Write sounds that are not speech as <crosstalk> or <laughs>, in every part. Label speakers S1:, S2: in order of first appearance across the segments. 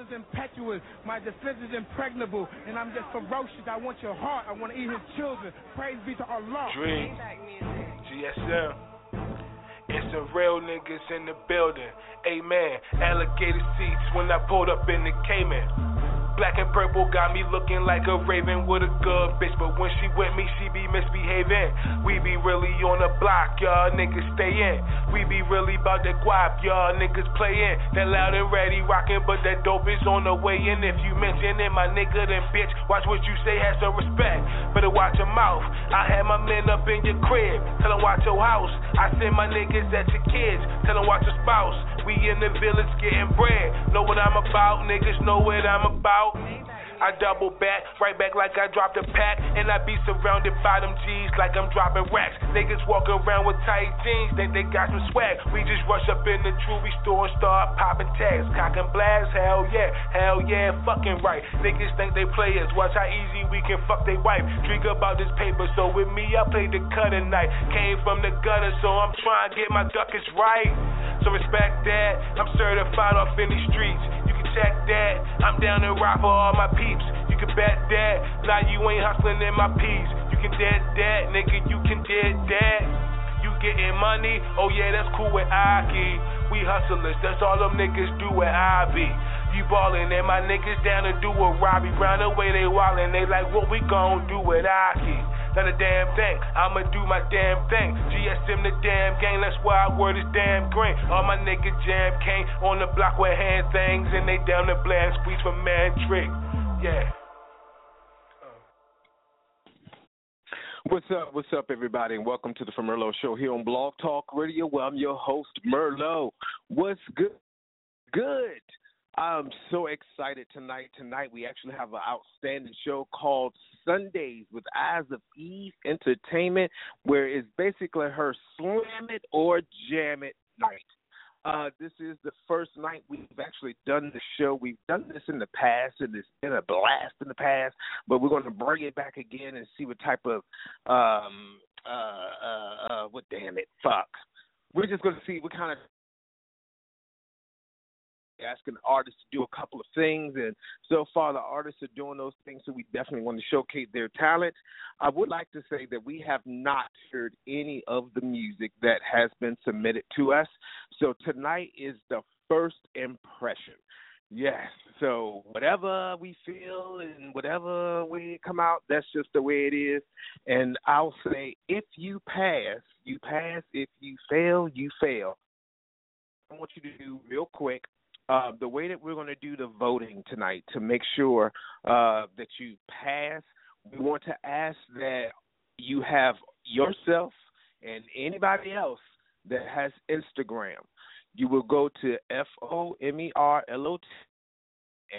S1: Is impetuous, my defense is impregnable, and I'm just ferocious. I want your heart, I want to eat his children. Praise be to Allah.
S2: Dream. GSM. It's the real niggas in the building. Amen. Alligator seats when I pulled up in the Cayman. Black and purple got me looking like a raven with a good bitch. But when she with me, she be misbehaving. We be really on the block, y'all niggas stay in. We be really about the guap, y'all niggas playin'. That loud and ready rockin', but that dope is on the way in. If you mention it, my nigga, then bitch, watch what you say, have some respect. Better watch your mouth. I had my men up in your crib, tell them watch your house. I send my niggas at your kids, tell them watch your spouse. We in the village getting bread. Know what I'm about, niggas know what I'm about. I double back, right back like I dropped a pack, and I be surrounded by them G's like I'm dropping racks. Niggas walk around with tight jeans, think they got some swag. We just rush up in the jewelry store and start popping tags, cock and blast. Hell yeah, hell yeah, fucking right. Niggas think they players, watch how easy we can fuck they wife. Drink about this paper, so with me I play the cutting knife. Came from the gutter, so I'm trying to get my duckets right. So respect that, I'm certified off in these streets. Check that, I'm down to rock for all my peeps. You can bet that, now you ain't hustling in my peas. You can dead that, nigga, you can dead that. You getting money, oh yeah, that's cool with Aki. We hustlers, that's all them niggas do at Ivy. You ballin' and my niggas down to do a Robbie. Round the way they wallin', they like what we gon' do with Aki. Not a damn thing, I'ma do my damn thing. GSM the damn gang, that's why I word is damn green. All my niggas jam came on the block with hand things, and they down the bland squeeze for man trick. Yeah.
S3: What's up? What's up, everybody, and welcome to the FoMerlot Show here on Blog Talk Radio. Well, I'm your host, Merlot. What's good? Good. I'm so excited tonight. Tonight we actually have an outstanding show called Sundays with Eyes of Eve Entertainment, where it's basically her slam it or jam it night. Uh, this is the first night we've actually done the show. We've done this in the past, and it's been a blast in the past. But we're going to bring it back again and see what type of um uh uh uh what damn it fuck. We're just going to see what kind of asking artists to do a couple of things, and so far the artists are doing those things. So we definitely want to showcase their talent. I would like to say that we have not heard any of the music that has been submitted to us. So tonight is the first impression. Yes. So whatever we feel and whatever we come out, that's just the way it is. And I'll say, if you pass, you pass. If you fail, you fail. I want you to do real quick uh, the way that we're going to do the voting tonight to make sure uh, that you pass, we want to ask that you have yourself and anybody else that has Instagram. You will go to F O M E R L O T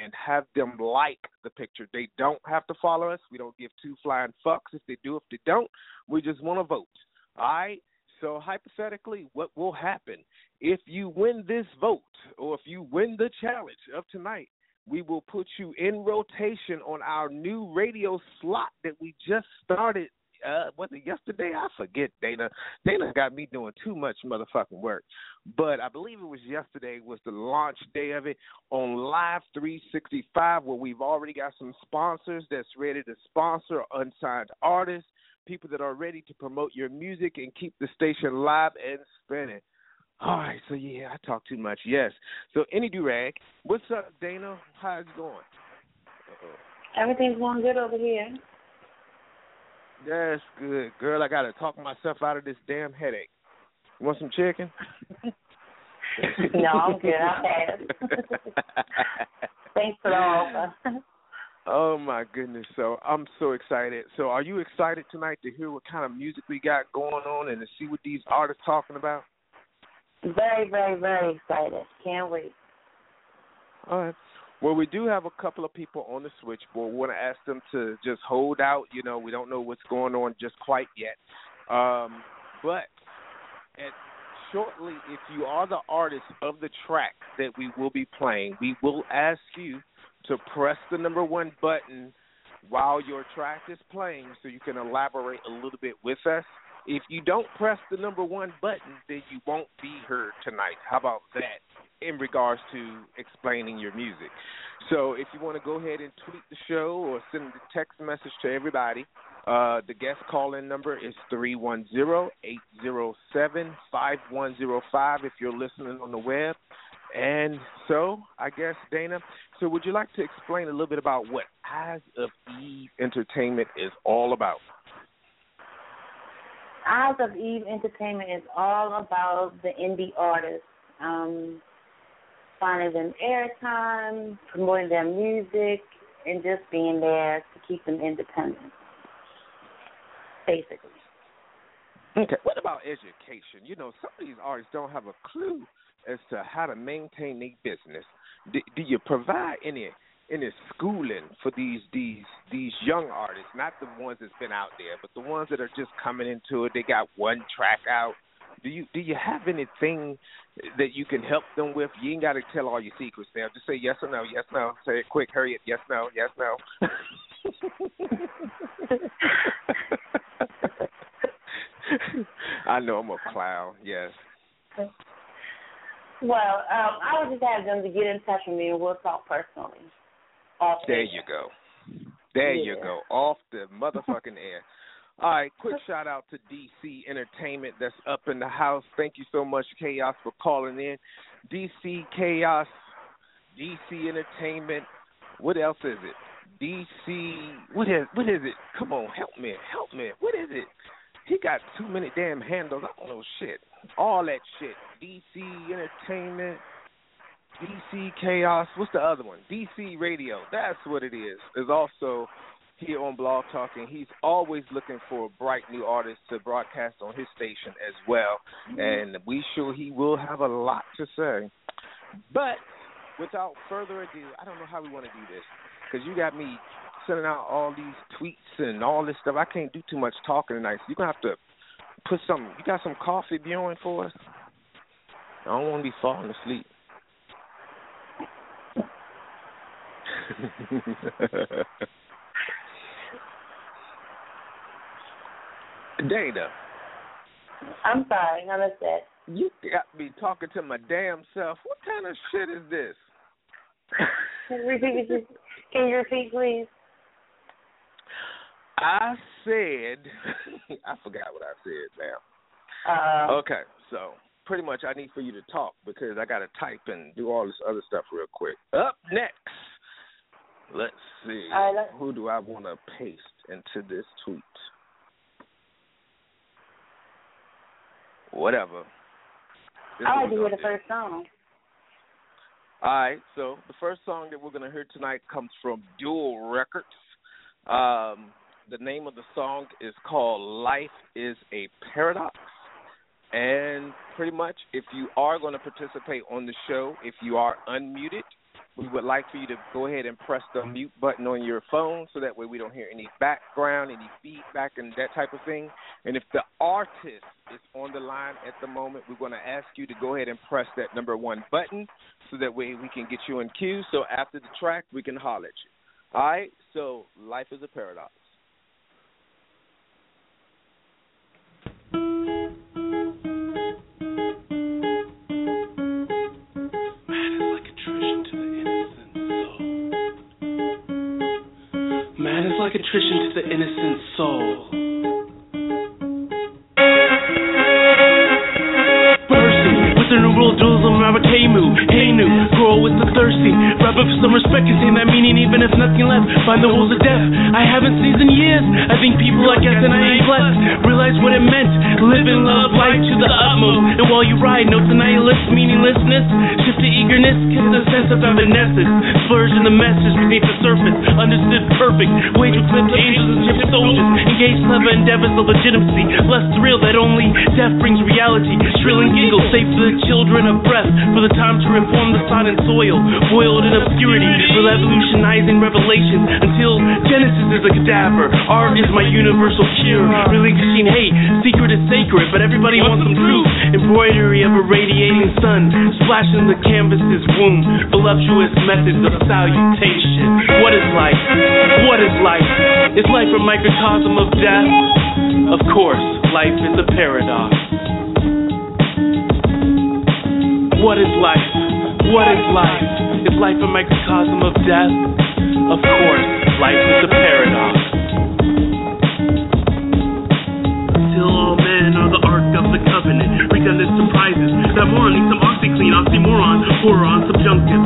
S3: and have them like the picture. They don't have to follow us. We don't give two flying fucks if they do. If they don't, we just want to vote. All right. So hypothetically, what will happen if you win this vote or if you win the challenge of tonight? We will put you in rotation on our new radio slot that we just started. Uh, was it yesterday? I forget. Dana, Dana got me doing too much motherfucking work, but I believe it was yesterday was the launch day of it on Live 365, where we've already got some sponsors that's ready to sponsor unsigned artists people that are ready to promote your music and keep the station live and spinning. All right, so yeah, I talk too much. Yes. So any durag, what's up, Dana? How's it going? Uh-oh.
S4: Everything's going good over here.
S3: That's good, girl. I gotta talk myself out of this damn headache. You want some chicken? <laughs>
S4: no, I'm good. Pass. <laughs> Thanks for the offer.
S3: Oh my goodness! So I'm so excited. So are you excited tonight to hear what kind of music we got going on and to see what these artists talking about?
S4: Very, very, very excited. Can't wait.
S3: All right. Well, we do have a couple of people on the switchboard. We want to ask them to just hold out. You know, we don't know what's going on just quite yet. Um, but at, shortly, if you are the artist of the track that we will be playing, we will ask you to press the number one button while your track is playing so you can elaborate a little bit with us. If you don't press the number one button, then you won't be heard tonight. How about that in regards to explaining your music? So if you want to go ahead and tweet the show or send a text message to everybody, uh, the guest call-in number is 310-807-5105 if you're listening on the web. And so, I guess, Dana, so would you like to explain a little bit about what Eyes of Eve Entertainment is all about?
S4: Eyes of Eve Entertainment is all about the indie artists, um, finding them airtime, promoting their music, and just being there to keep them independent, basically.
S3: Okay. What about education? You know, some of these artists don't have a clue as to how to maintain their business. Do, do you provide any any schooling for these these these young artists, not the ones that's been out there, but the ones that are just coming into it. They got one track out. Do you do you have anything that you can help them with? You ain't got to tell all your secrets now. Just say yes or no, yes no. Say it quick, hurry it, yes no, yes no. <laughs> I know I'm a clown. Yes.
S4: Well, um, I would just have them to get in touch with me and we'll talk personally. Off
S3: There you go. There you go. Off the motherfucking air. All right, quick <laughs> shout out to DC Entertainment that's up in the house. Thank you so much, Chaos, for calling in. DC Chaos, DC Entertainment. What else is it? DC. What is what is it? Come on, help me, help me. What is it? He got too many damn handles. I don't know shit. All that shit. DC Entertainment. DC Chaos. What's the other one? DC Radio. That's what it is. Is also here on Blog Talking. He's always looking for bright new artists to broadcast on his station as well, mm-hmm. and we sure he will have a lot to say. But without further ado, I don't know how we want to do this because you got me sending out all these tweets and all this stuff. I can't do too much talking tonight. So you're gonna have to put some. You got some coffee brewing for us? I don't want to be falling asleep. <laughs> Dana,
S4: I'm sorry, I missed that.
S3: you got me talking to my damn self. What kind of shit is this? <laughs>
S4: Can you repeat, please? Can you repeat, please?
S3: I said, <laughs> I forgot what I said now.
S4: Uh,
S3: Okay, so pretty much I need for you to talk because I got to type and do all this other stuff real quick. Up next, let's see.
S4: Right, let's-
S3: Who do I want to paste into this tweet? Whatever. This
S4: I like to hear the first song.
S3: All right, so the first song that we're going to hear tonight comes from Dual Records. Um, the name of the song is called Life is a Paradox. And pretty much, if you are going to participate on the show, if you are unmuted, we would like for you to go ahead and press the mute button on your phone so that way we don't hear any background, any feedback, and that type of thing. And if the artist is on the line at the moment, we're going to ask you to go ahead and press that number one button so that way we can get you in queue. So after the track, we can holler at you. All right? So life is a paradox.
S5: Attrition to the innocent soul. With the new world dualism, Robert Camus. Up for some respect, contain that meaning, even if nothing left. Find the rules of death. I haven't seen in years. I think people are guessing I ain't blessed. Realize what it meant. Live and love life to the utmost. And while you ride, no nihilist meaninglessness. Shift to eagerness, kiss the sense of evanescence. Splurge in the message beneath the surface, understood perfect. Wage with eclipse angels and ship soldiers. Engage clever endeavors of legitimacy. Less thrill that only death brings reality. Shrilling giggles, save for the children of breath. For the time to reform the sodden soil. Boiled in obscurity, revolutionizing revelations. Until Genesis is a cadaver. Art is my universal cure. Relinquishing hate, secret is sacred, but everybody wants some truth. Embroidery of a radiating sun, splashing the canvas's womb. Voluptuous methods of salutation. What is life? What is life? Is life a microcosm of death? Of course, life is a paradox. What is life? What is life? Is life a microcosm of death? Of course, life is a paradox. Redundant surprises. That moron needs some OxyClean, oxymoron, boron, subjunctive.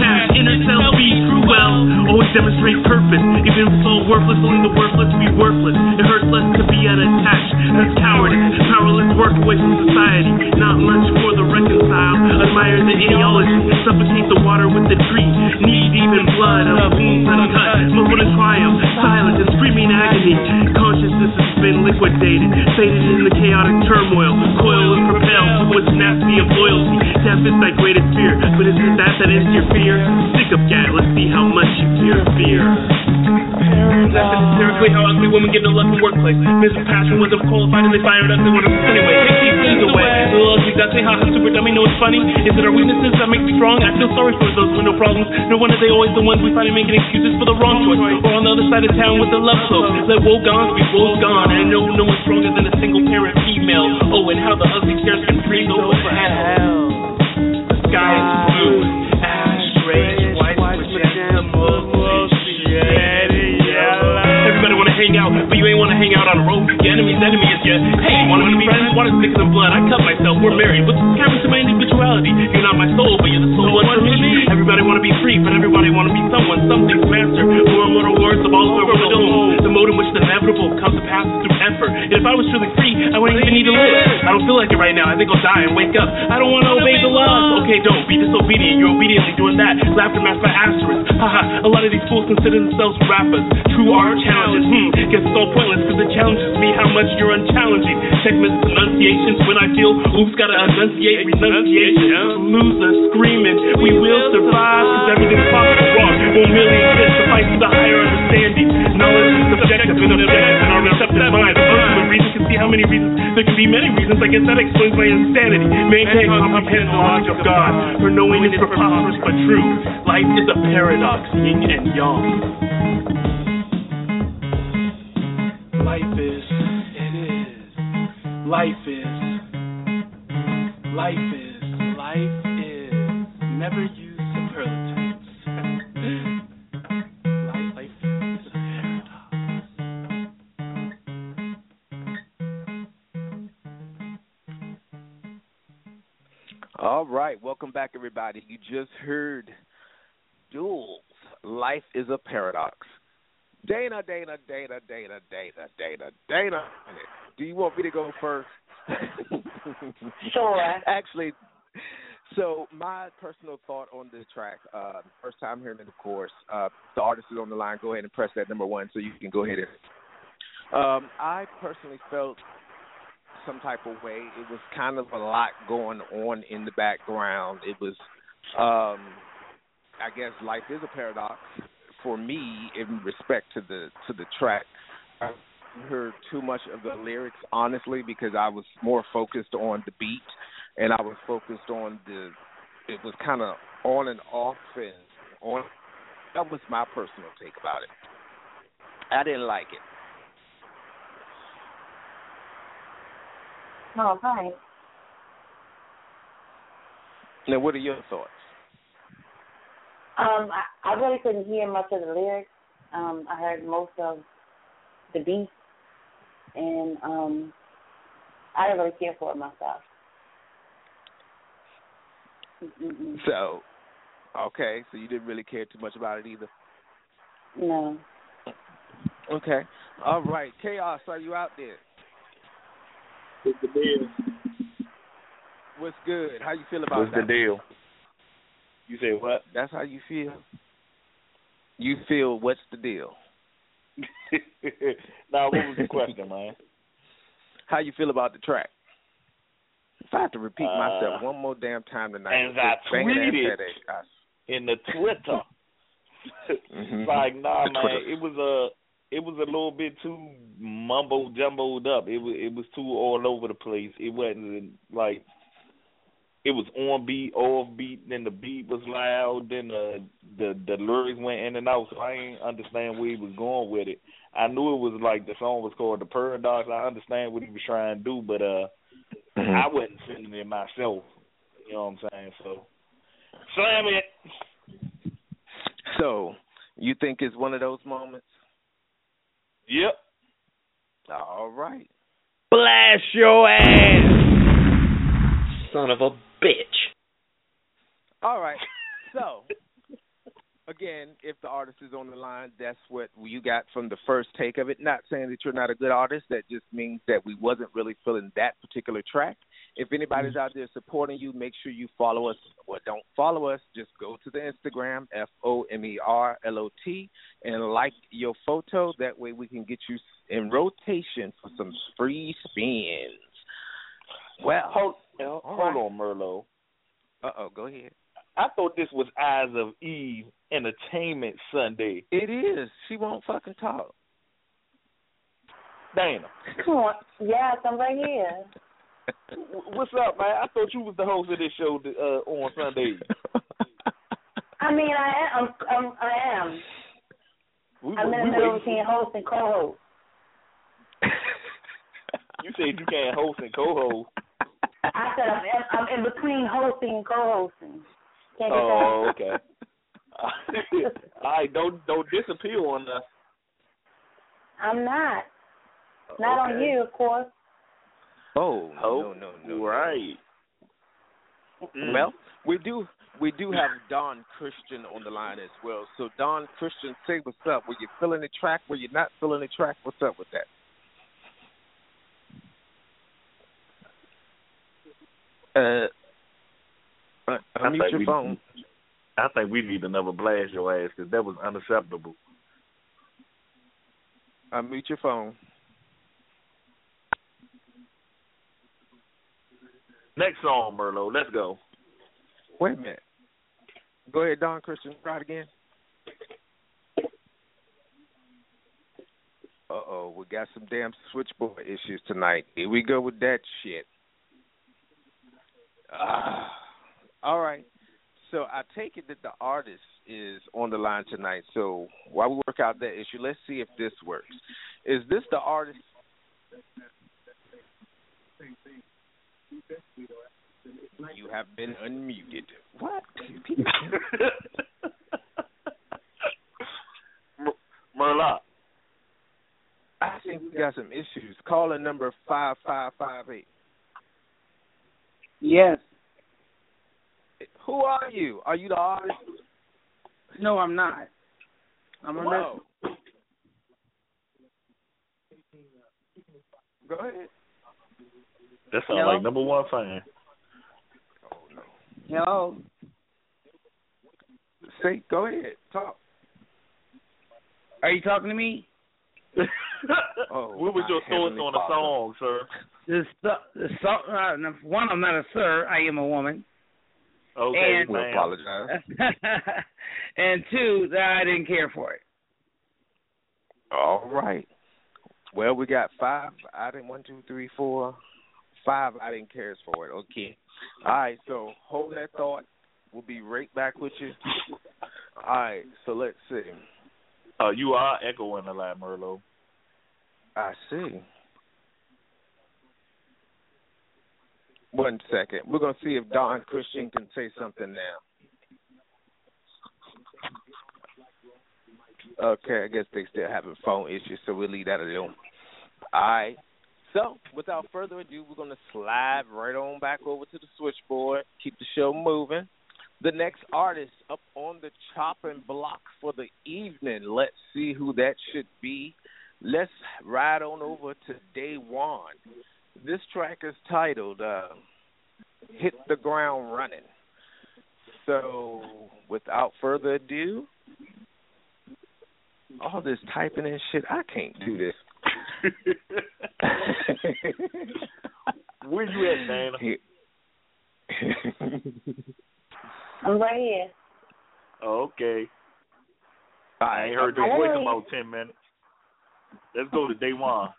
S5: Cash, inner self, be true well, always demonstrate purpose. Even if it's worthless, only the worthless be worthless. It hurts less to be unattached. That's cowardice. Powerless work away from society. Not much for the reconcile. Admire the ideology. Suffocate the water with the tree. Knee deep in blood of wounds uncut. Muffled in triumph. Silent and screaming agony. Consciousness has been liquidated. Faded in the chaotic turmoil. Coil and propelled towards nasty of loyalty. Death is thy greatest fear. But is it that that ends your fear? Stick up, gat. Let's see how much you fear fear. That's hysterically how ugly women get no luck in the workplace. Miss Passion wasn't qualified and they fired us. They want us anyway. Take these things away. Little ugly say, haha, super dummy. Know what's funny? Is it our weaknesses that make me strong? I feel sorry for those with no problems. No wonder they always the ones we find making excuses for the wrong choice. Or on the other side of town with the love cloak. Let woe gone be woe gone. And I know no one's stronger than a single parent female. Oh, and how the ugly stairs can freeze over hell. The sky is blue. Hang out, but you ain't wanna hang out on a road. Your enemy's enemy is your hey, wanna be friends? Wanna stick some blood? I cut myself, we're married. What's happened to my individuality? You're not my soul, but you're the soul one for me. Everybody wanna be free, but everybody wanna be someone, something's master. More immortal words of all over the dome. The mode in which the inevitable comes to pass through effort. And if I was truly free, I wouldn't even need to live. I don't feel like it right now. I think I'll die and wake up. I don't wanna obey the laws. Okay, don't be disobedient. You're obediently doing that. Laughter masked by asterisk. Haha, a lot of these fools consider themselves rappers. True art challenges. Hmm, guess it's all pointless because it challenges me how much you're unchallenging. Check Miss Pronunciations when I feel oops, gotta enunciate renunciation. Loser screaming, we will survive because everything's possible wrong. Won't merely exist, suffice the higher understanding. Knowledge is subjective and objective in our receptive mind. The reason can see how many reasons. There can be many reasons. I guess that explains my insanity. Man can't comprehend the logic of God. For knowing is preposterous but true. Life is a paradox, yin and yang. Life is, it is. Life is, life is, life is. Never use superlatives. life, life is a paradox.
S3: All right, welcome back, everybody. You just heard Jules. Life is a paradox. Dana, Dana, Dana, Dana, Dana, Dana, Dana. Do you want me to go first? <laughs>
S4: Sure.
S3: Actually, so my personal thought on this track, uh, first time hearing it, of course. Uh, the artist is on the line. Go ahead and press that number one so you can go ahead and. Um, I personally felt some type of way. It was kind of a lot going on in the background. It was, um, I guess, life is a paradox for me in respect to the to the track. I heard too much of the lyrics honestly because I was more focused on the beat and I was focused on the. It was kind of on and off and on. That was my personal take about it. I didn't like it.
S4: Oh, hi.
S3: Now, what are your thoughts?
S4: Um, I, I really couldn't hear much of the lyrics. Um, I heard most of the beat, and um, I didn't really care for it myself. Mm-mm.
S3: So, okay, so you didn't really care too much about it either.
S4: No.
S3: Okay, all right, chaos. Are you out there? What's the deal? What's good? How you feel about
S6: What's
S3: that?
S6: What's the deal? You say what?
S3: That's how you feel. You feel what's the deal? <laughs>
S6: now, what was the question, man?
S3: How you feel about the track? If I have to repeat
S6: Uh,
S3: myself one more damn time tonight,
S6: as I tweeted In the Twitter, <laughs>
S3: Mhm.
S6: like, nah,
S3: The
S6: man,
S3: Twitter.
S6: it was a, it was a little bit too mumbo jumbled up. It was, it was too all over the place. It wasn't like, it was on beat, off beat. Then the beat was loud. Then the the the lyrics went in and out. So I didn't understand where he was going with it. I knew it was like the song was called The Paradox. I understand what he was trying to do, but uh,
S3: Mhm.
S6: I wasn't feeling it myself. You know what I'm saying? So slam it.
S3: So, you think it's one of those moments?
S6: Yep.
S3: All right.
S7: Blast your ass, son of a bitch.
S3: All right. So, <laughs> again, if the artist is on the line, that's what you got from the first take of it. Not saying that you're not a good artist. That just means that we wasn't really feeling that particular track. If anybody's out there supporting you, make sure you follow us. Or don't follow us. Just go to the Instagram, F O M E R L O T, and like your photo. That way we can get you in rotation for some free spins. Well,
S6: Hold, hold
S3: right.
S6: on, Merlot.
S3: uh oh, go ahead.
S6: I thought this was Eyes of Eve Entertainment Sunday.
S3: It is. She won't fucking talk.
S6: Dana,
S4: Come on. Yes, I'm right here. <laughs>
S6: what's up, man? I thought you was the host of this show uh, on Sunday.
S4: I mean, I am. I'm, I'm, I am.
S6: We,
S4: I'm in the
S6: we
S4: middle
S6: waiting-
S4: between host and co-host.
S6: You said you can't host and co-host.
S4: I said I'm, in- I'm in between hosting and co-hosting. Can't
S6: Oh, okay. All right, don't don't disappear on us.
S4: I'm not. Not on you, of course.
S3: Oh,
S6: Oh,
S3: no, no, no. no.
S6: right. Mm.
S3: Well, we do we do have Don Christian on the line as well. So Don Christian, say what's up. Were you feeling the track? Were you not feeling the track? What's up with that? Uh, uh
S6: I
S3: unmute
S6: think
S3: your
S6: we-
S3: phone.
S6: I think we need another blast your ass because that was unacceptable.
S3: Unmute your phone.
S6: Next song, Merlot. Let's go.
S3: Wait a minute. Go ahead, Don Christian. Try it again. Uh oh, we got some damn switchboard issues tonight. Here we go with that shit. Ah, <sighs> all right. So I take it that the artist is on the line tonight. So while we work out that issue, let's see if this works. Is this the artist? You have been unmuted. What? <laughs> People-
S6: Mer- Merlot.
S3: I think we got some issues. Calling number five five five eight.
S8: Yes.
S3: Who are you? Are you the artist?
S8: No, I'm not. I'm a
S3: Whoa. Go ahead.
S6: That sounds like number one fan.
S8: Hello.
S3: Say, go ahead. Talk.
S8: Are you talking to me? <laughs>
S3: Oh,
S6: what was your thoughts on the song, sir?
S8: The, stu- uh, one, I'm not a sir. I am a woman.
S6: Okay,
S8: And-
S3: We
S6: ma'am.
S3: apologize. <laughs>
S8: and two, that I didn't care for it.
S3: All right. Well, we got five. I didn't one, two, three, four, five. I didn't care for it. Okay. All right. So hold that thought. We'll be right back with you. All right. So let's see.
S6: Uh, you are echoing a lot, Merlot.
S3: I see. One second. We're gonna see if Don Christian can say something now. Okay, I guess they still having phone issues, so we'll leave that alone. All right. So, without further ado, we're gonna slide right on back over to the switchboard. Keep the show moving. The next artist up on the chopping block for the evening. Let's see who that should be. Let's ride on over to Day Won. This track is titled uh, hit the ground running. So, without further ado, all this typing and shit, I can't do this.
S6: Where you at, Dana?
S4: I'm right here.
S6: Okay.
S3: I
S6: I ain't heard your voice in about ten minutes. Let's go to Day
S9: Won.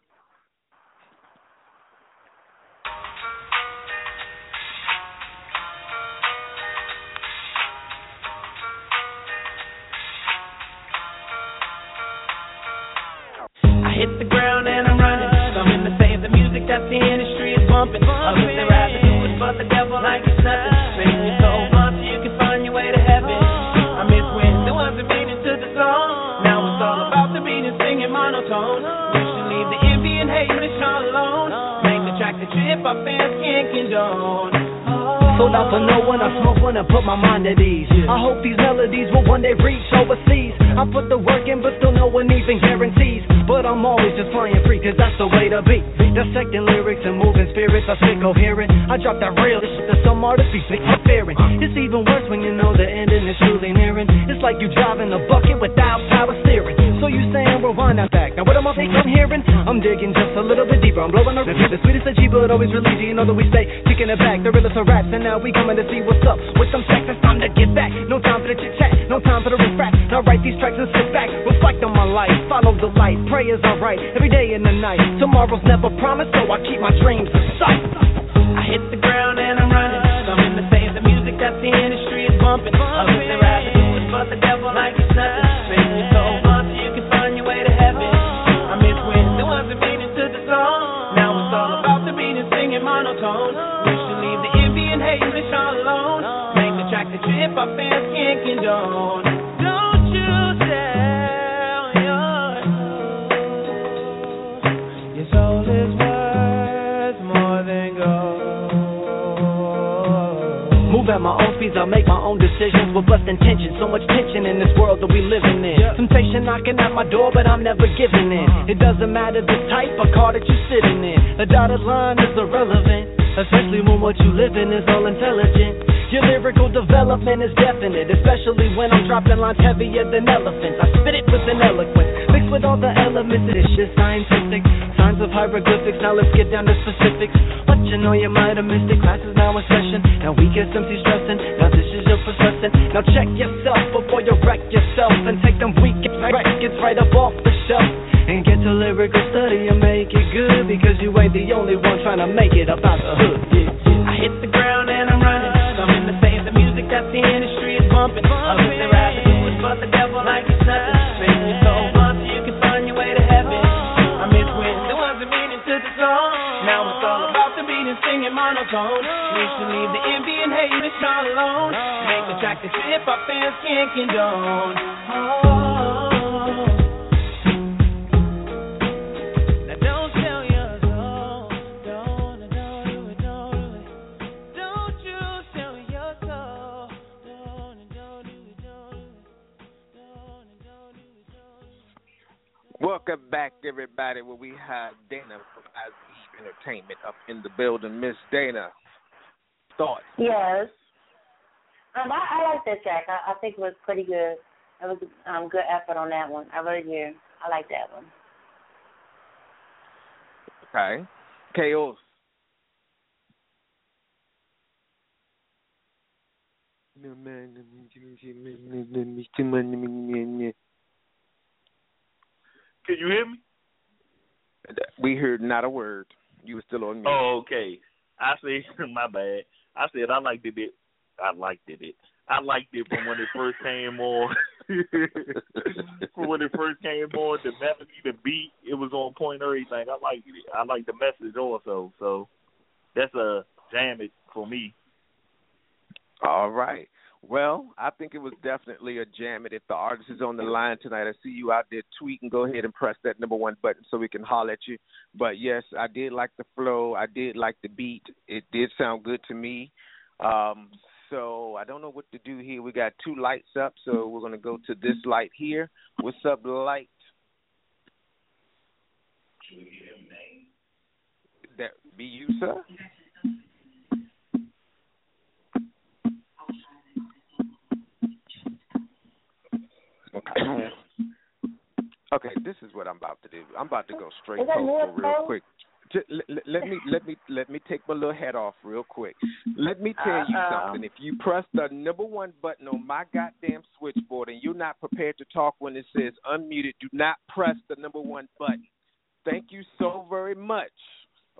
S9: That the industry is bumping. Others they rather do it for the devil like it's nothing. Make you so much you can find your way to heaven. I miss when there wasn't meaning to the song. Now it's all about the beat and singing monotone. You should leave the envy and hate it's all alone. Make the track that your hip hop fans can't condone.
S10: Sold out for no one, I smoke one and put my mind at ease. I hope these melodies will one day reach overseas. I put the work in, but still no one even guarantees. But I'm always just flying free, cause that's the way to be. Dissecting lyrics and moving spirits, I spit coherent. I drop that real shit that some artists be fearing. It's even worse when you know the ending is truly nearing. It's like you driving a bucket without power steering. So you saying rewind that back. Now what am I thinking I'm hearing? I'm digging just a little bit deeper. I'm blowing the The sweetest of G, but always release. You know that we stay kicking it back. The realest of raps, and now we coming to see what's up with them stacks. It's time to get back. No time for the chit chat. No time for the refract. Now write these tracks and sit back. My life. Follow the light. Pray is alright. Every day and the night. Tomorrow's never promised, so I keep my dreams in sight.
S9: I hit the ground and I'm running. Something to say the music that the industry is bumping.
S10: Move my own speeds, I make my own decisions with blessed intentions. So much tension in this world that we living in. Temptation knocking at my door, but I'm never giving in. Uh-huh. It doesn't matter the type of car that you're sitting in. The dotted line is irrelevant, especially when what you live in is all intelligent. Your lyrical development is definite, especially when I'm dropping lines heavier than elephants. I spit it with an eloquence, with all the elements. It's just scientific, signs of hieroglyphics. Now let's get down to specifics. But you know you might have missed it. Class is now in session. Now we get some stressing. Now this is your first lesson. Now check yourself before you wreck yourself and take them weak records right up off the shelf. And get to lyrical study and make it good because you ain't the only one trying to make it about the hood. Yeah, yeah.
S9: I hit the ground and I'm running. I'm in the same music that the industry is bumping. Others they rather do it the devil like it's nothing. So the beat and monotone. We should leave the envy and hate all alone. Make the track that hip hop fans can't condone. Oh.
S3: Welcome back, everybody. Where we have Dana from Entertainment up in the building. Miss Dana, thoughts?
S4: Yes. Um, I, I like that track. I, I think it was pretty good. It was um good effort on that one. I really do. I like that one.
S3: Okay. Chaos.
S6: Can you hear me?
S3: We heard not a word. You were still on mute.
S6: Oh, okay. I said <laughs> my bad. I said I liked it. I liked it. I liked it from when it first came on. <laughs> from when it first came on, the melody, the beat, it was on point. Everything. I liked it. I liked the message also. So that's a jam it for me.
S3: All right. Well, I think it was definitely a jam. If the artist is on the line tonight, I see you out there tweeting. And go ahead and press that number one button so we can holler at you. But yes, I did like the flow. I did like the beat. It did sound good to me. Um, so I don't know what to do here. We got two lights up, so we're gonna go to this light here. What's up, light? That be you, sir? Okay, this is what I'm about to do. I'm about to go straight postal real quick. Just, let, let me let me let me take my little head off real quick. Let me tell you
S4: Uh-oh.
S3: something. If you press the number one button on my goddamn switchboard and you're not prepared to talk when it says unmuted, do not press the number one button. Thank you so very much.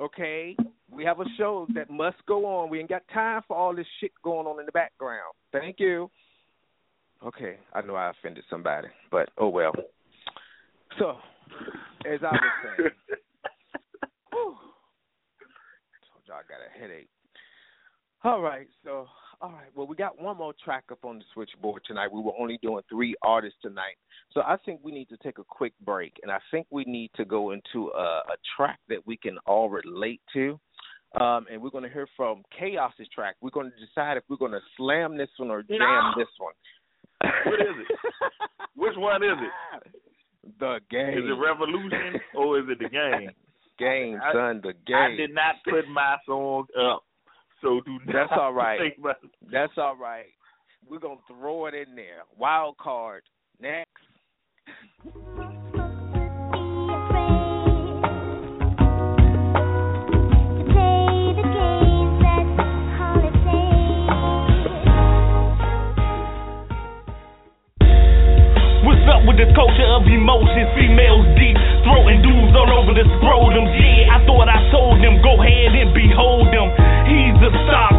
S3: Okay, we have a show that must go on. We ain't got time for all this shit going on in the background. Thank you. Okay, I know I offended somebody, but oh well. So, as I was <laughs> saying, whew, told y'all I got a headache. All right, so all right. Well, we got one more track up on the switchboard tonight. We were only doing three artists tonight, so I think we need to take a quick break, and I think we need to go into a, a track that we can all relate to. Um, and we're going to hear from Chaos's track. We're going to decide if we're going to slam this one or jam
S6: No.
S3: this one.
S6: What is it? <laughs> Which one is it? <laughs>
S3: The game.
S6: Is it Revolution or is it the game? <laughs>
S3: game,
S6: I-
S3: son. The game.
S6: I did not put my song up, so do not
S3: That's all <laughs> right.
S6: think about
S3: That's all right. We're gonna throw it in there. Wild card. Next.
S11: Up with this culture of emotions? Females deep, throwing dudes all over the scrotum. Yeah, I thought I told them, go ahead and behold him. He's a star,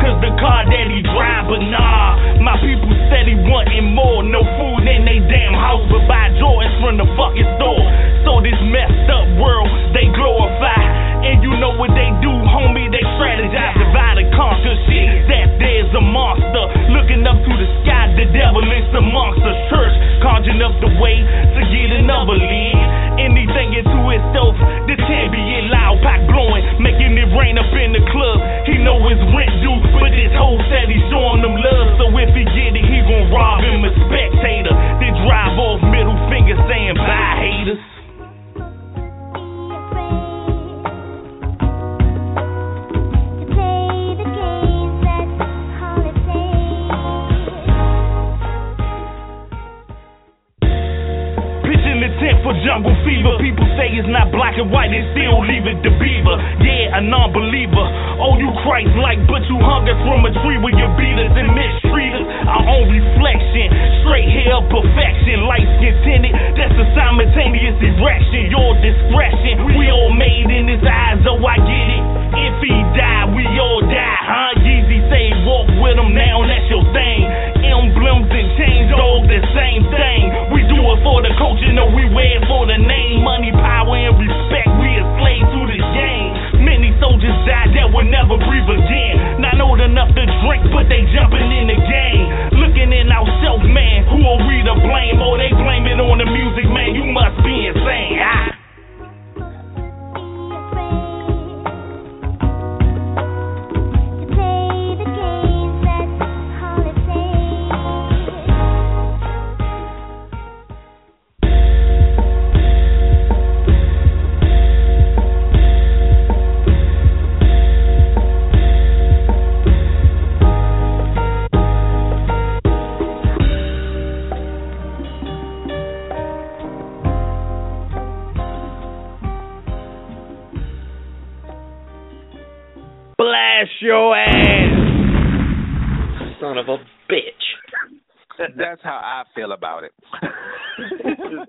S3: about it. <laughs>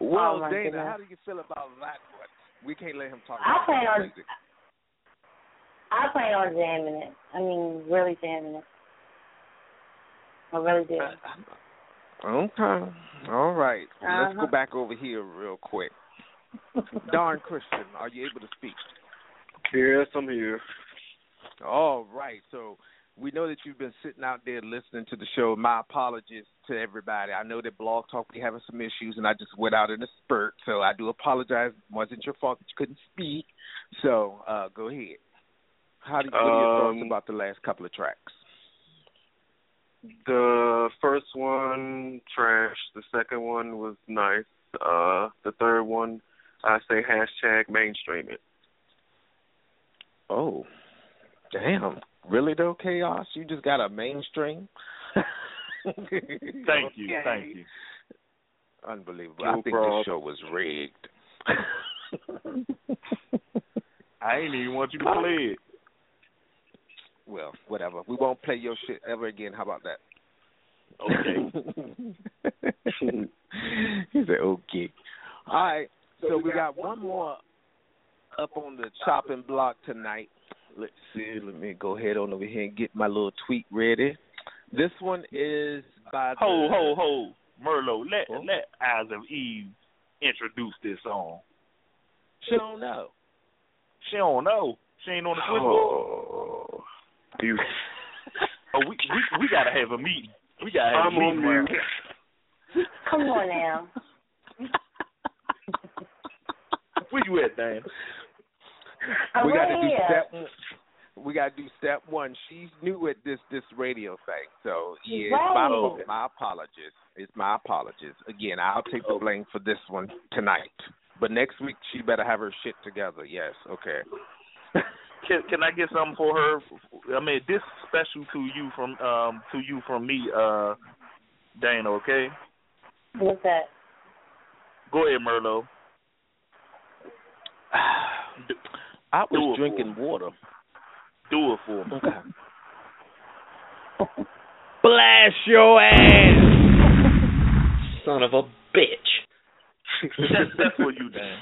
S3: well,
S4: Oh,
S3: Dana,
S4: goodness.
S3: how do you feel about that one? We can't let him talk
S4: I
S3: about
S4: plan on-
S3: music.
S4: I plan on jamming it. I mean, really jamming it. I really do.
S3: Okay. All right. Let's go
S4: Uh-huh.
S3: back over here real quick. Don Christian, are you able to speak?
S12: Yes, I'm here.
S3: All right. So we know that you've been sitting out there listening to the show. My apologies to everybody. I know that Blog Talk we having some issues, and I just went out in a spurt. So I do apologize. It wasn't your fault that you couldn't speak. So uh, go ahead. How do you, what are your thoughts
S12: Um,
S3: about the last couple of tracks?
S12: The first one trash. The second one was nice. Uh, the third one, I say hashtag mainstream it.
S3: Oh, damn! Really though, chaos? You just got a mainstream?
S6: Thank you, thank you.
S3: Unbelievable.
S6: Joe
S3: I think
S6: Frog.
S3: this show was rigged. <laughs>
S6: I ain't even want you to play it.
S3: Well, whatever. We won't play your shit ever again. How about that?
S6: Okay. <laughs>
S3: he said, okay. All right. So we got one more up on the chopping block tonight. Let's see. Let me go ahead on over here and get my little tweet ready. This one is by the,
S6: Ho, ho, ho. Merlot, let oh. let Eyes of Eve introduce this song.
S3: She don't know.
S6: She don't know. She ain't on the switchboard.
S12: Oh, you. <laughs>
S6: Oh, we we we gotta have a meeting. We gotta have
S12: I'm
S6: a meeting.
S12: on
S6: around
S12: mute.
S6: here.
S4: Come on now.
S6: Where you at, Dan?
S4: I'm
S3: we got to do step one. We got to do step one. She's new at this this radio thing, so yeah, it's my My apologies. It's my apologies. Again, I'll take the blame for this one tonight. But next week she better have her shit together. Yes, okay. <laughs>
S6: Can can I get something for her? I mean, this special to you from um to you from me, uh, Dana. Okay,
S4: What's that?
S6: go ahead, Merlot. <sighs> <sighs> <sighs>
S3: I was drinking water.
S6: Do it for me.
S3: Okay. <laughs>
S7: Blast your ass! Son of a bitch.
S6: that's, that's for you, Dan.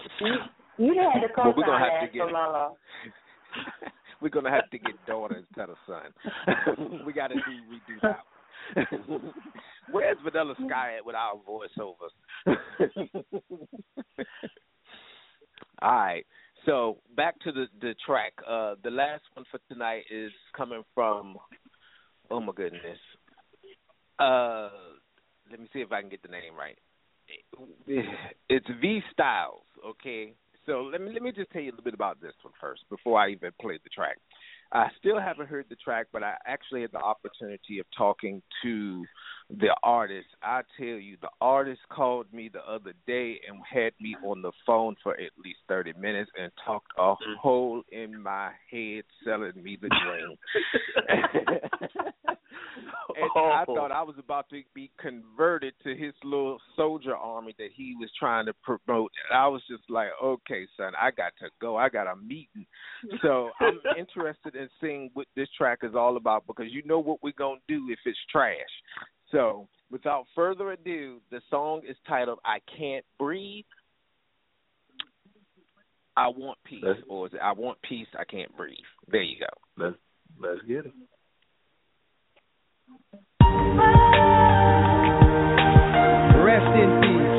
S4: You had to
S3: Well,
S4: co
S3: we're gonna have
S4: that
S3: to get
S4: for Lolo. <laughs>
S3: We're gonna have to get daughter instead of son. <laughs> we got to do redo that. Where's Vanilla Sky at with our voiceovers? All right. So back to the the track. Uh, the last one for tonight is coming from. Oh my goodness. Uh, let me see if I can get the name right. <sighs> It's V Styles. Okay. So let me let me just tell you a little bit about this one first before I even play the track. I still haven't heard the track, but I actually had the opportunity of talking to the artist. I tell you, the artist called me the other day and had me on the phone for at least 30 minutes and talked a mm. hole in my head selling me the dream. <laughs> <laughs> and I thought I was about to be converted to his little soldier army that he was trying to promote. And I was just like, okay, son, I got to go. I got a meeting. So <laughs> I'm interested in seeing what this track is all about because you know what we're going to do if it's trash. So without further ado, the song is titled I Can't Breathe. I want peace,
S6: Let's-
S3: or is it I want peace, I can't breathe? There you go.
S6: Let's let's get it.
S13: Rest in peace.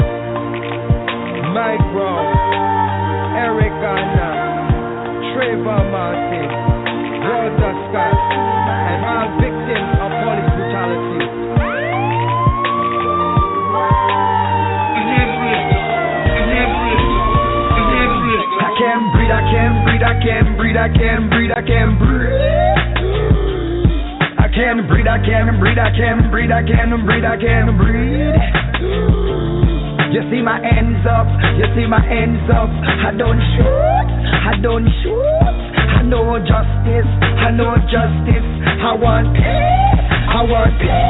S13: Mike Brown, Eric Garner, Trayvon Martin, Walter Scott, and all victims of police brutality. I can't breathe, I can't breathe, I can't breathe, I can't breathe, I can't breathe. I can't breathe, I can't breathe, I can't breathe, I can't breathe, I can't breathe. You see my hands up, you see my hands up. I don't shoot, I don't shoot. I know justice, I know justice. I want peace, I want peace.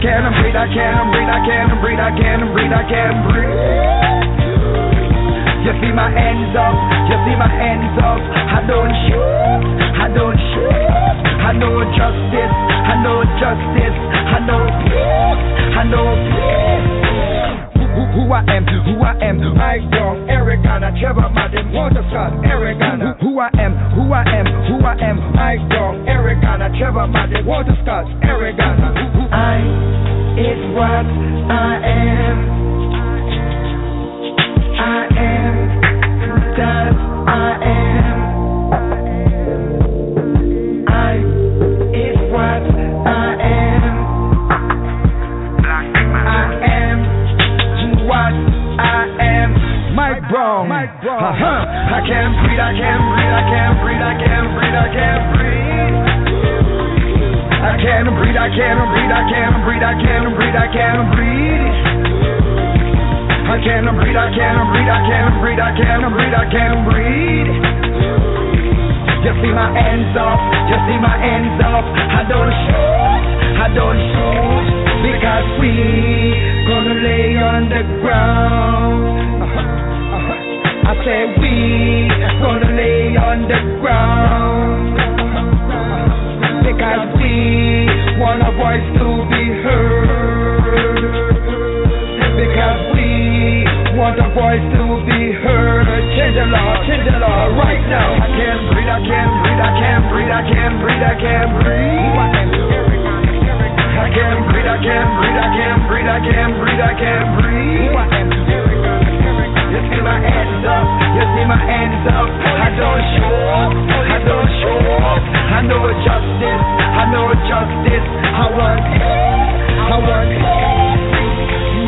S13: I can't breathe, I can't breathe, I can't breathe, I can't breathe, I can't breathe. You see my hands up, you see my hands up. I don't shoot, I don't shoot. I know justice, I know justice, I know peace, I know peace. Who, who I am, who I am, Mike Brown, Eric Anna, Trevor Scott, Eric Anna. Who I am, who I am, who I am, Mike Brown, Eric Anna, Trevor Scott, Eric Anna. I is what I am. I am that can't breathe, I can't breathe, I can't breathe, I can't breathe, I can't breathe. I can't breathe, I can't breathe, I can't breathe, I can't breathe, I can't breathe. I can't breathe, I can't breathe, I can't breathe, I can't breathe, I can't breathe. Just see my hands off, just see my hands off. I don't shoot, I don't shoot because we gonna lay on the ground. Said we gonna lay on the ground because we want our voice to be heard. Because we want our voice to be heard. Change the law, change the law right now. I can't breathe, I can't breathe, I can't breathe, I can't breathe, I can't breathe. I can't breathe, I can't breathe, I can't breathe, I can't breathe, I can't breathe. You see my hands up, you see my hands up. I don't show up, I know justice, I know justice. I want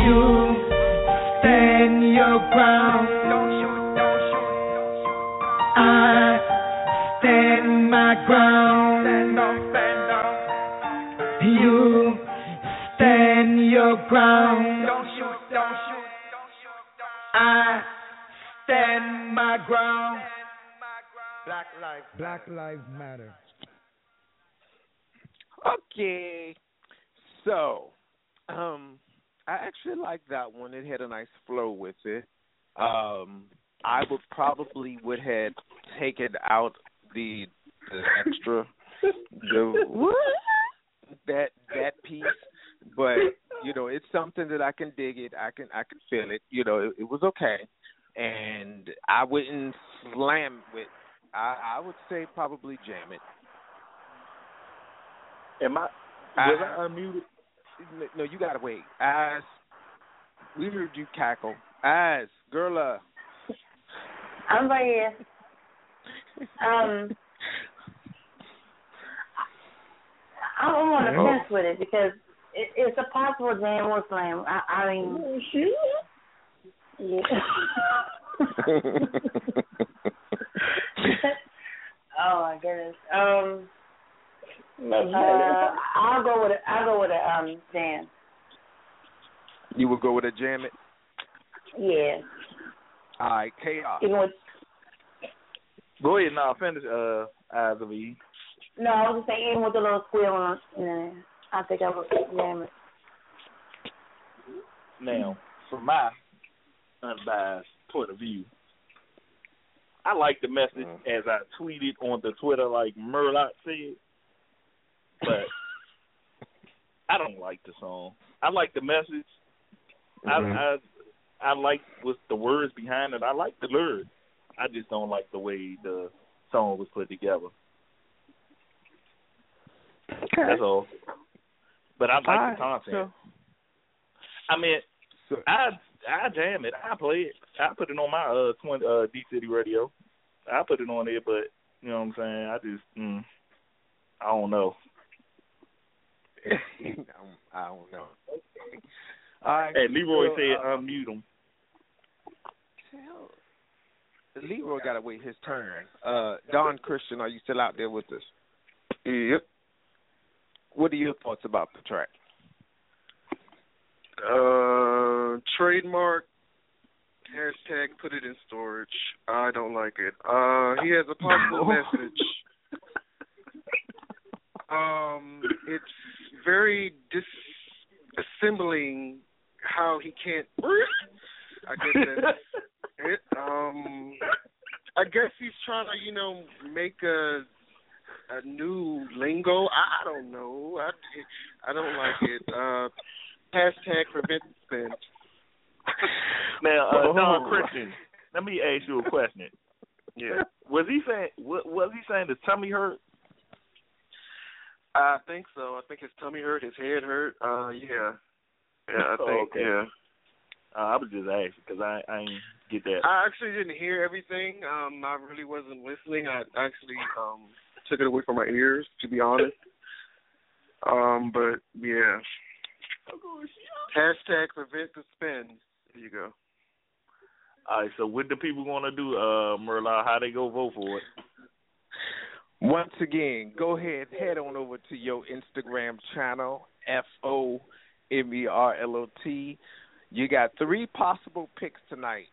S13: You stand your ground. I stand my ground. You stand your ground. Stand ground. Black lives, Black lives matter.
S3: Okay. So, um, I actually like that one. It had a nice flow with it. Um, I would probably would have taken out the the extra the that that piece, but you know it's something that I can dig it. I can I can feel it. You know it, it was okay, and I wouldn't slam with. I I would say probably jam it.
S6: Am I? Was I unmuted?
S3: No, you gotta wait. As we heard you cackle. As girl, uh,
S4: I'm right here. Um, I'm on the
S3: Oh.
S4: fence with it because it, it's a possible jam or slam. I, I mean, yeah. <laughs> oh my goodness. Um, uh, I'll go with a, I'll go with a um jam.
S3: you would go with a jam it.
S4: Yeah.
S3: All right, chaos.
S4: Even with
S6: Go ahead, now finish. Uh, eyes of Eve.
S4: no, I was just saying even with a little squeal on in there, I think I would jam it.
S6: Now, for my unbiased point of view, I like the message as I tweeted on the Twitter, like Merlot said, but <laughs> I don't like the song. I like the message.
S3: Mhm.
S6: I I I like what's the words behind it. I like the lyrics. I just don't like the way the song was put together. That's all. But I like
S3: Alright,
S6: the content.
S3: so-
S6: I mean, so. I I jam it. I play it. I put it on my uh twenty uh D City radio. I put it on there, but you know what I'm saying. I just mm, I don't know. <laughs>
S3: I don't know. All right.
S6: Hey, Leroy
S3: so,
S6: said
S3: uh,
S6: unmute him.
S3: Leroy got to wait his turn. Uh, Don Christian, are you still out there with us?
S12: Yep.
S3: What are your thoughts about the track?
S12: Uh, trademark. Hashtag put it in storage. I don't like it. Uh, he has a positive <laughs> message. Um, it's very disassembling how he can't. I guess that's it. Um, I guess he's trying to, you know, make a a new lingo. I, I don't know. I I don't like it. Uh, hashtag prevent spin. <laughs>
S6: Now, uh,
S12: Oh.
S6: Don Christian, let me ask you a question.
S12: Yeah.
S6: Was he saying? wa- Was he saying his tummy hurt?
S12: I think so. I think his tummy hurt, his head hurt. Uh, yeah. Yeah, I think.
S6: Okay.
S12: Yeah.
S6: Uh, I was just asking because I I ain't get that.
S12: I actually didn't hear everything. Um, I really wasn't listening. I actually um took it away from my ears, to be honest. Um, but yeah. Hashtag prevent the spin. There you go.
S6: All right, so what the people gonna do, uh, Merlot? How they go vote for it?
S3: Once again, go ahead, head on over to your Instagram channel, F O M E R L O T. You got three possible picks tonight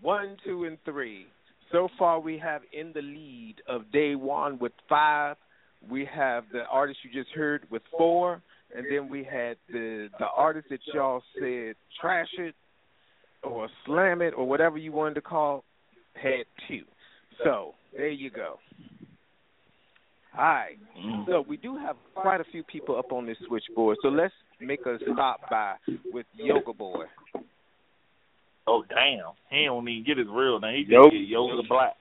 S3: one, two, and three. So far, we have in the lead of Day Won with five. We have the artist you just heard with four, and then we had the the artist that y'all said trash it or slam it or whatever you wanted to call had two. So there you go. All right. Mm. So we do have quite a few people up on this switchboard. So let's make a stop by with Yoga Boy.
S6: Oh damn, he don't even get his real name. He just
S14: Yo-
S6: get Yoga Black.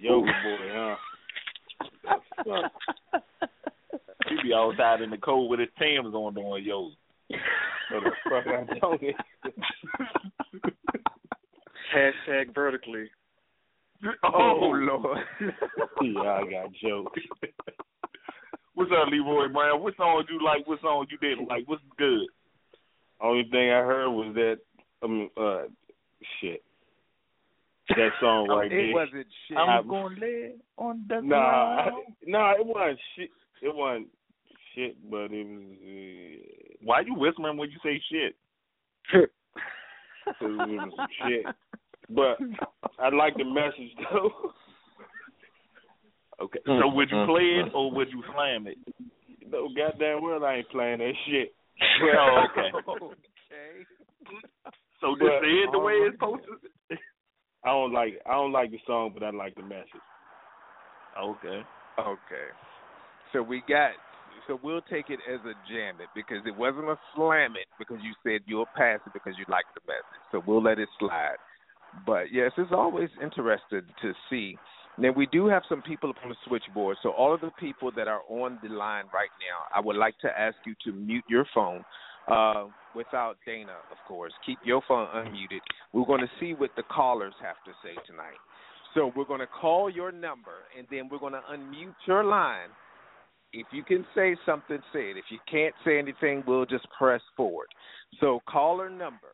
S14: Yoga boy, huh? <laughs>
S6: He be outside in the cold with his Timbs on doing yoga.
S14: What the fuck I'm talking? <laughs> Hashtag vertically.
S6: Oh,
S3: Lord. <laughs>
S14: yeah, I got jokes.
S6: What's up, Leroy Brown? What songs you like? What song you didn't like? What's good?
S14: Only thing I heard was that um uh shit. That song <laughs> right
S3: it
S14: there.
S3: wasn't shit.
S6: I'm gonna lay on the
S14: Nah,
S6: ground.
S14: nah, it wasn't shit. It wasn't shit, but it was. Uh,
S6: Why you whispering when you say shit?
S14: it was some shit. But I like the message though. <laughs>
S6: Okay. So would you play it or would you slam it?
S14: No, goddamn well I ain't playing that shit.
S6: Oh, <laughs> okay.
S3: okay.
S6: So just
S14: But-
S6: say it the way it's supposed to.
S14: I don't like I don't like the song, but I like the message.
S6: Okay.
S3: Okay. So we got. So we'll take it as a jam it because it wasn't a slam it because you said you'll pass it because you like the message. So we'll let it slide. But yes, it's always interesting to see. Now we do have some people on the switchboard. So all of the people that are on the line right now, I would like to ask you to mute your phone. Uh, without Dana, of course. Keep your phone unmuted. We're going to see what the callers have to say tonight. So we're going to call your number, and then we're going to unmute your line. If you can say something, say it. If you can't say anything, we'll just press forward. So caller number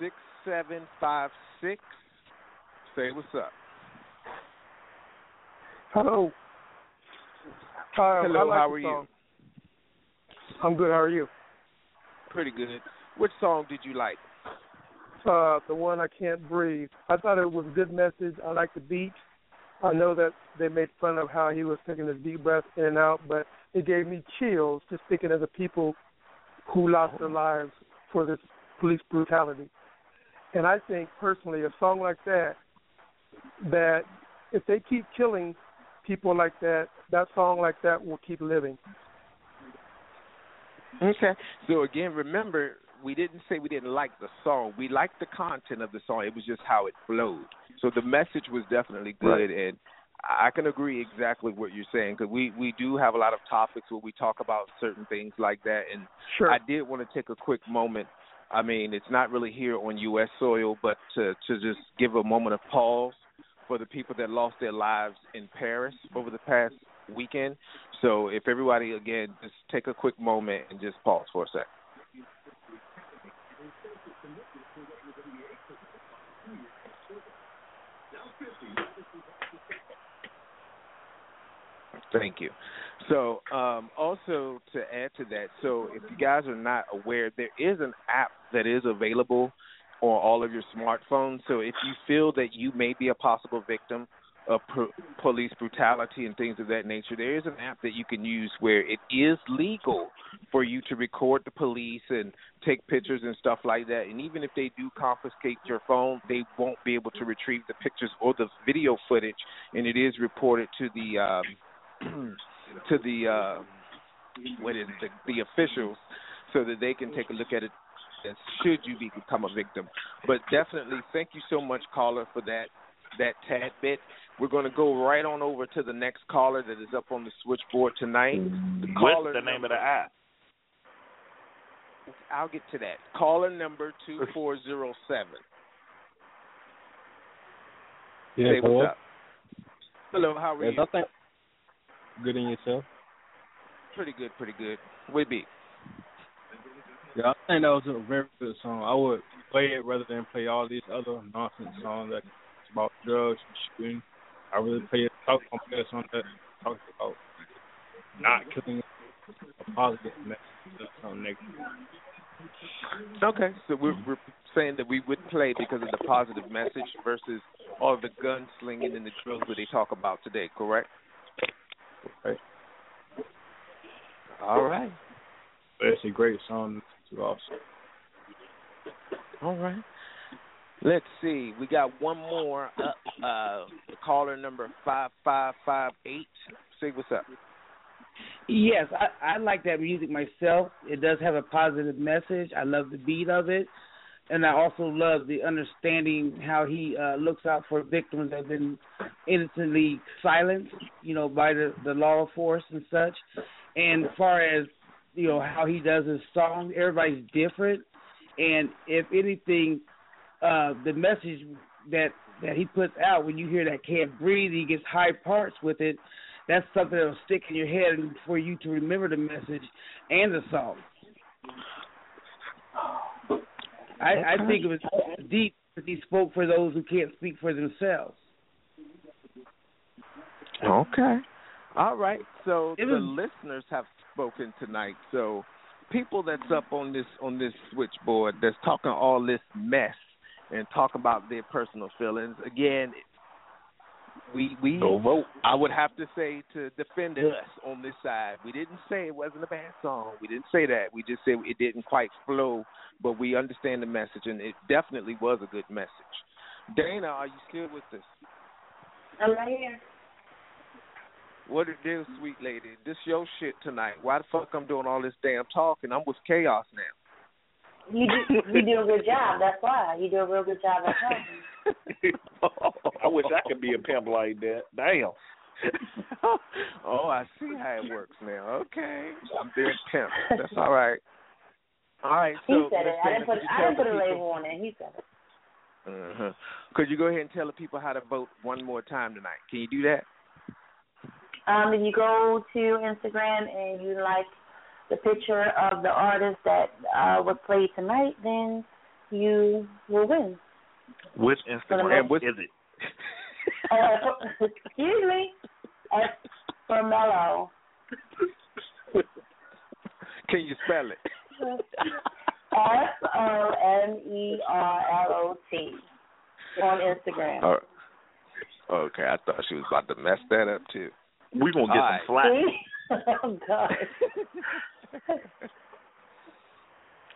S3: six seven five six. Say what's up.
S15: Hello. Hi,
S3: Hello,
S15: like
S3: how are you?
S15: I'm good. How are you?
S3: Pretty good. Which song did you like?
S15: Uh, the one I can't breathe. I thought it was a good message. I like the beat. I know that they made fun of how he was taking his deep breath in and out, but it gave me chills just thinking of the people who lost their lives for this police brutality. And I think personally, a song like that, that if they keep killing people like that, that song like that will keep living.
S3: Okay. So again, remember, we didn't say we didn't like the song. We liked the content of the song. It was just how it flowed. So the message was definitely good,
S15: Right.
S3: and I can agree exactly what you're saying because we we do have a lot of topics where we talk about certain things like that. And
S15: Sure.
S3: I did want to take a quick moment. I mean, it's not really here on U.S. soil, but to to just give a moment of pause for the people that lost their lives in Paris over the past weekend. So if everybody again just take a quick moment and just pause for a sec. Thank you. So, um, also to add to that, so if you guys are not aware, there is an app that is available on all of your smartphones. So, if you feel that you may be a possible victim of police brutality and things of that nature, there is an app that you can use where it is legal for you to record the police and take pictures and stuff like that. And even if they do confiscate your phone, they won't be able to retrieve the pictures or the video footage, and it is reported to the um, <clears throat> to the uh, what is it, the, the officials so that they can take a look at it. And should you be, become a victim, but definitely thank you so much, caller, for that that tad bit. We're going to go right on over to the next caller that is up on the switchboard tonight. The caller
S6: What's the name of the app?
S3: I'll get to that. Caller number two four zero seven.
S16: Yes,
S3: Say
S16: hello.
S3: what's up. Hello, how are
S16: Yes,
S3: you?
S16: I think good in yourself.
S3: Pretty good, pretty good. We be.
S16: Yeah, I think that was a very good song. I would play it rather than play all these other nonsense songs that about drugs and shooting. I really play it talk on this on that talks about not killing a positive message, something negative.
S3: Okay, so we're, we're saying that we would play because of the positive message versus all the gunslinging and the drills that they talk about today, correct?
S16: Right.
S3: All right.
S16: But it's a great song to also.
S3: All right. Let's see. We got one more up. Uh, caller number five five five eight. Say what's up.
S8: Yes, I, I like that music myself. It does have a positive message. I love the beat of it, and I also love the understanding how he uh, looks out for victims that have been innocently silenced, you know, by the the law force and such. And as far as you know how he does his songs, everybody's different, and if anything, uh, the message that that he puts out when you hear that can't breathe, he gets high parts with it that's something that'll stick in your head for you to remember the message and the song. I, I think it was deep that he spoke for those who can't speak for themselves.
S3: Okay. All right. So
S8: It
S3: the
S8: was-
S3: listeners have spoken tonight. So people that's up on this on this switchboard that's talking all this mess and talk about their personal feelings. Again, we we
S6: Go vote.
S3: I would have to say to defend us on this side. We didn't say it wasn't a bad song. We didn't say that. We just said it didn't quite flow, but we understand the message and it definitely was a good message. Dana, are you still with us?
S4: I'm right here.
S3: What it do, sweet lady? This your shit tonight. Why the fuck I'm doing all this damn talking? I'm with chaos now.
S4: You do you do a good job. That's why you do a real good job at home. <laughs>
S6: I wish I could be a pimp like that. Damn. <laughs>
S3: oh, I see how it works now. Okay, I'm being pimp. That's all right. All right.
S4: He said it.
S3: Miss
S4: I didn't put I didn't put a label on it. He said it.
S3: Uh-huh. Could you go ahead and tell the people how to vote one more time tonight? Can you do that?
S4: Um, if you go to Instagram and you like the picture of the artist that uh, was played tonight, then you will win.
S6: Which
S4: Instagram
S6: is it? <laughs>
S4: Uh, excuse me. S for Mellow. <laughs>
S3: Can you spell it?
S4: S O M E R L O T on Instagram.
S3: Okay, I thought she was about to mess that up too.
S6: We're gonna get
S3: All
S6: some
S3: right.
S6: flack. <laughs>
S4: oh God. <laughs>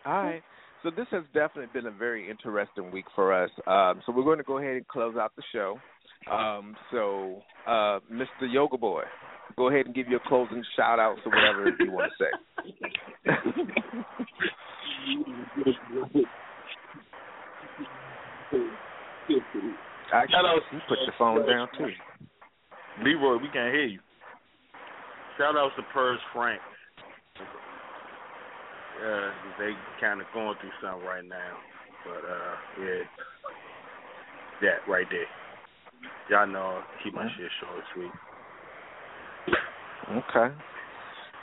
S3: All right. So this has definitely been a very interesting week for us. Um, so we're going to go ahead and close out the show. Um, so, uh, Mr. Yoga Boy, go ahead and give your closing shout outs or whatever you want to say. <laughs> Actually, you put your phone down too.
S6: Leroy, we can't hear you. Shout out to Purge Frank. Uh, they kind of going through something right now, but uh, yeah, that right there. Y'all know, I keep my shit short and sweet.
S3: Okay.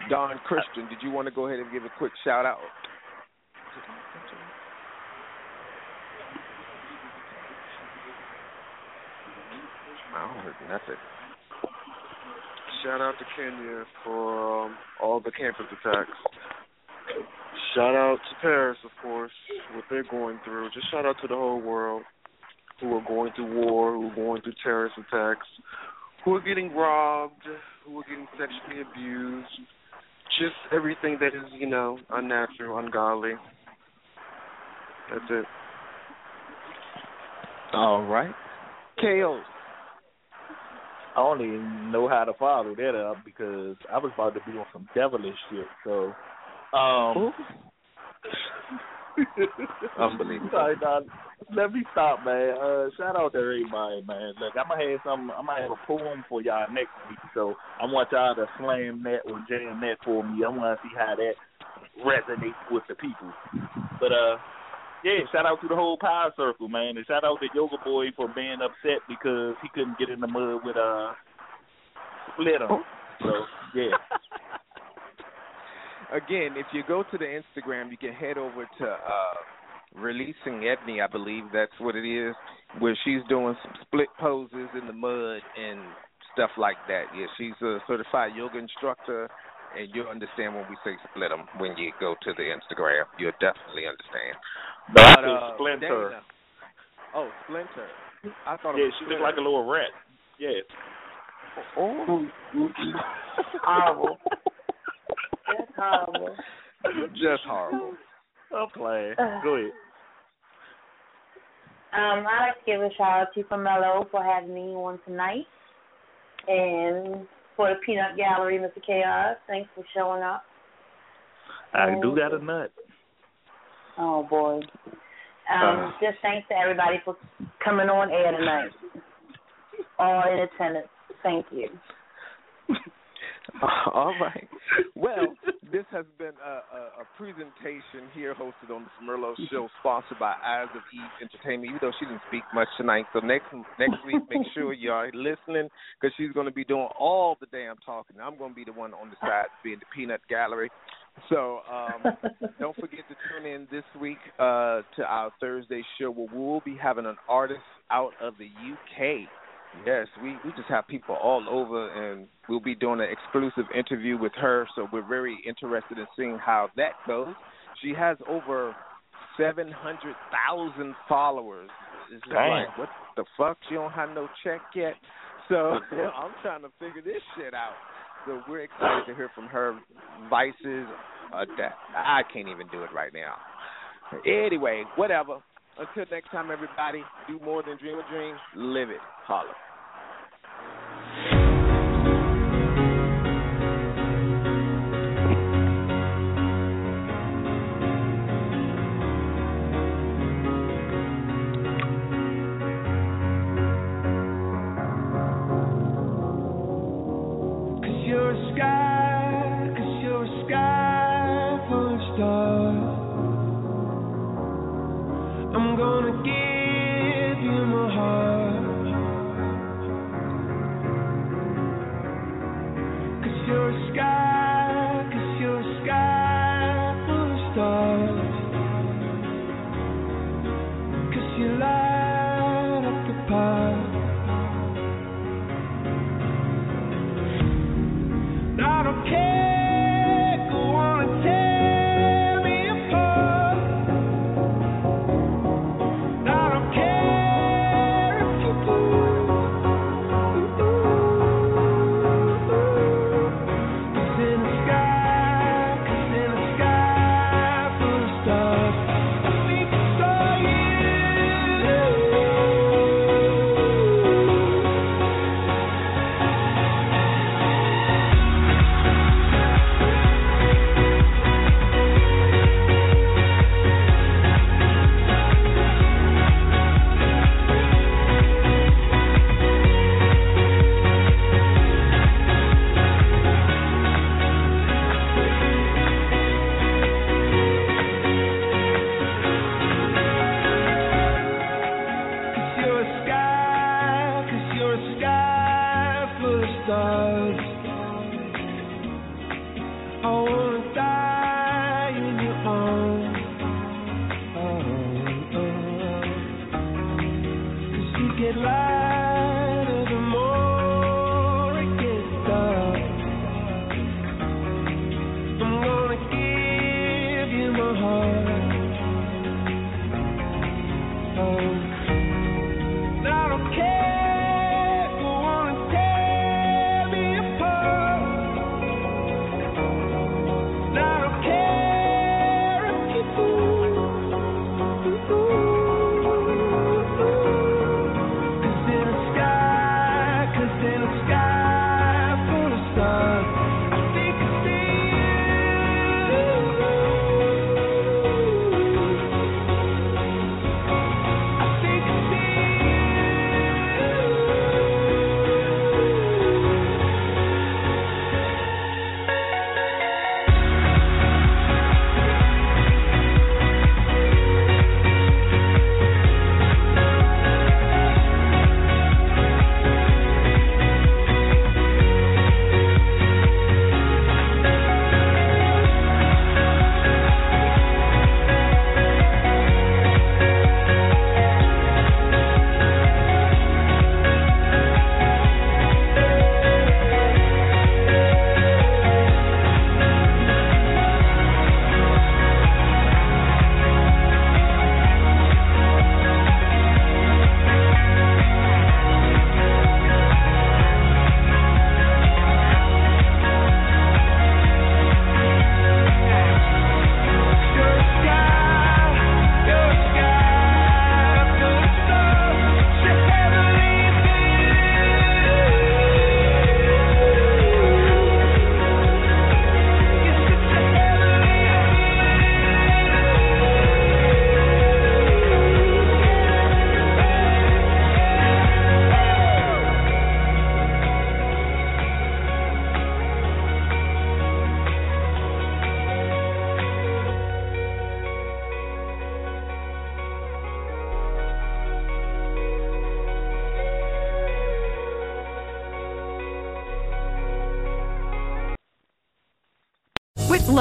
S3: Don Christian, did you want to go ahead and give a quick shout out? I don't heard nothing.
S12: Shout out to Kenya for um, all the campus attacks. Shout out to Paris, of course, what they're going through. Just shout out to the whole world who are going through war, who are going through terrorist attacks, who are getting robbed, who are getting sexually abused. Just everything that is, you know, unnatural, ungodly. That's it.
S3: All right. KO.
S6: I only know how to follow that up because I was about to be on some devilish shit. So, um, <laughs>
S3: Unbelievable.
S6: Sorry, Don. Let me stop, man. Uh, shout out to everybody, man. Look, I'm gonna have some. I'm gonna have a poem for y'all next week. So I want y'all to slam that or jam that for me. I want to see how that resonates with the people. But uh, yeah, shout out to the whole power circle, man, and shout out to Yoga Boy for being upset because he couldn't get in the mud with uh Split 'em. So yeah.
S3: Again, if you go to the Instagram, you can head over to uh Releasing Ebony, I believe that's what it is, where she's doing some split poses in the mud and stuff like that. Yeah, she's a certified yoga instructor, and you'll understand when we say split them when you go to the Instagram. You'll definitely understand.
S6: But,
S3: But, uh,
S6: Splinter.
S3: Dana- oh, Splinter. I thought
S6: Yeah, she looked like a little rat. Yeah.
S3: Oh, <laughs>
S4: horrible. That's horrible.
S3: just horrible.
S6: I'm playing. Go ahead.
S4: Um, I'd like to give a shout out to Carmelo for having me on tonight. And for the Peanut Gallery, Mr. Chaos, thanks for showing up.
S6: I do got a nut.
S4: Oh boy. Um, just thanks to everybody for coming on air tonight. All in attendance. Thank you. <laughs>
S3: All right. Well, <laughs> this has been a, a, a presentation here hosted on the Smirlo Show, sponsored by Eyes of Eve Entertainment. Even though she didn't speak much tonight, so next next week, make sure <laughs> you are listening because she's going to be doing all the damn talking. I'm going to be the one on the side being the peanut gallery. So um, don't forget to tune in this week uh, to our Thursday show where we'll be having an artist out of the UK. Yes, we we just have people all over, and we'll be doing an exclusive interview with her. So we're very interested in seeing how that goes. She has over seven hundred thousand followers. It's just
S6: Damn.
S3: like what the fuck? She don't have no check yet. So <laughs> I'm trying to figure this shit out. So we're excited to hear from her vices. Uh, that I can't even do it right now. Anyway, whatever. Until next time, everybody, do more than dream a dream. Live it. Holla.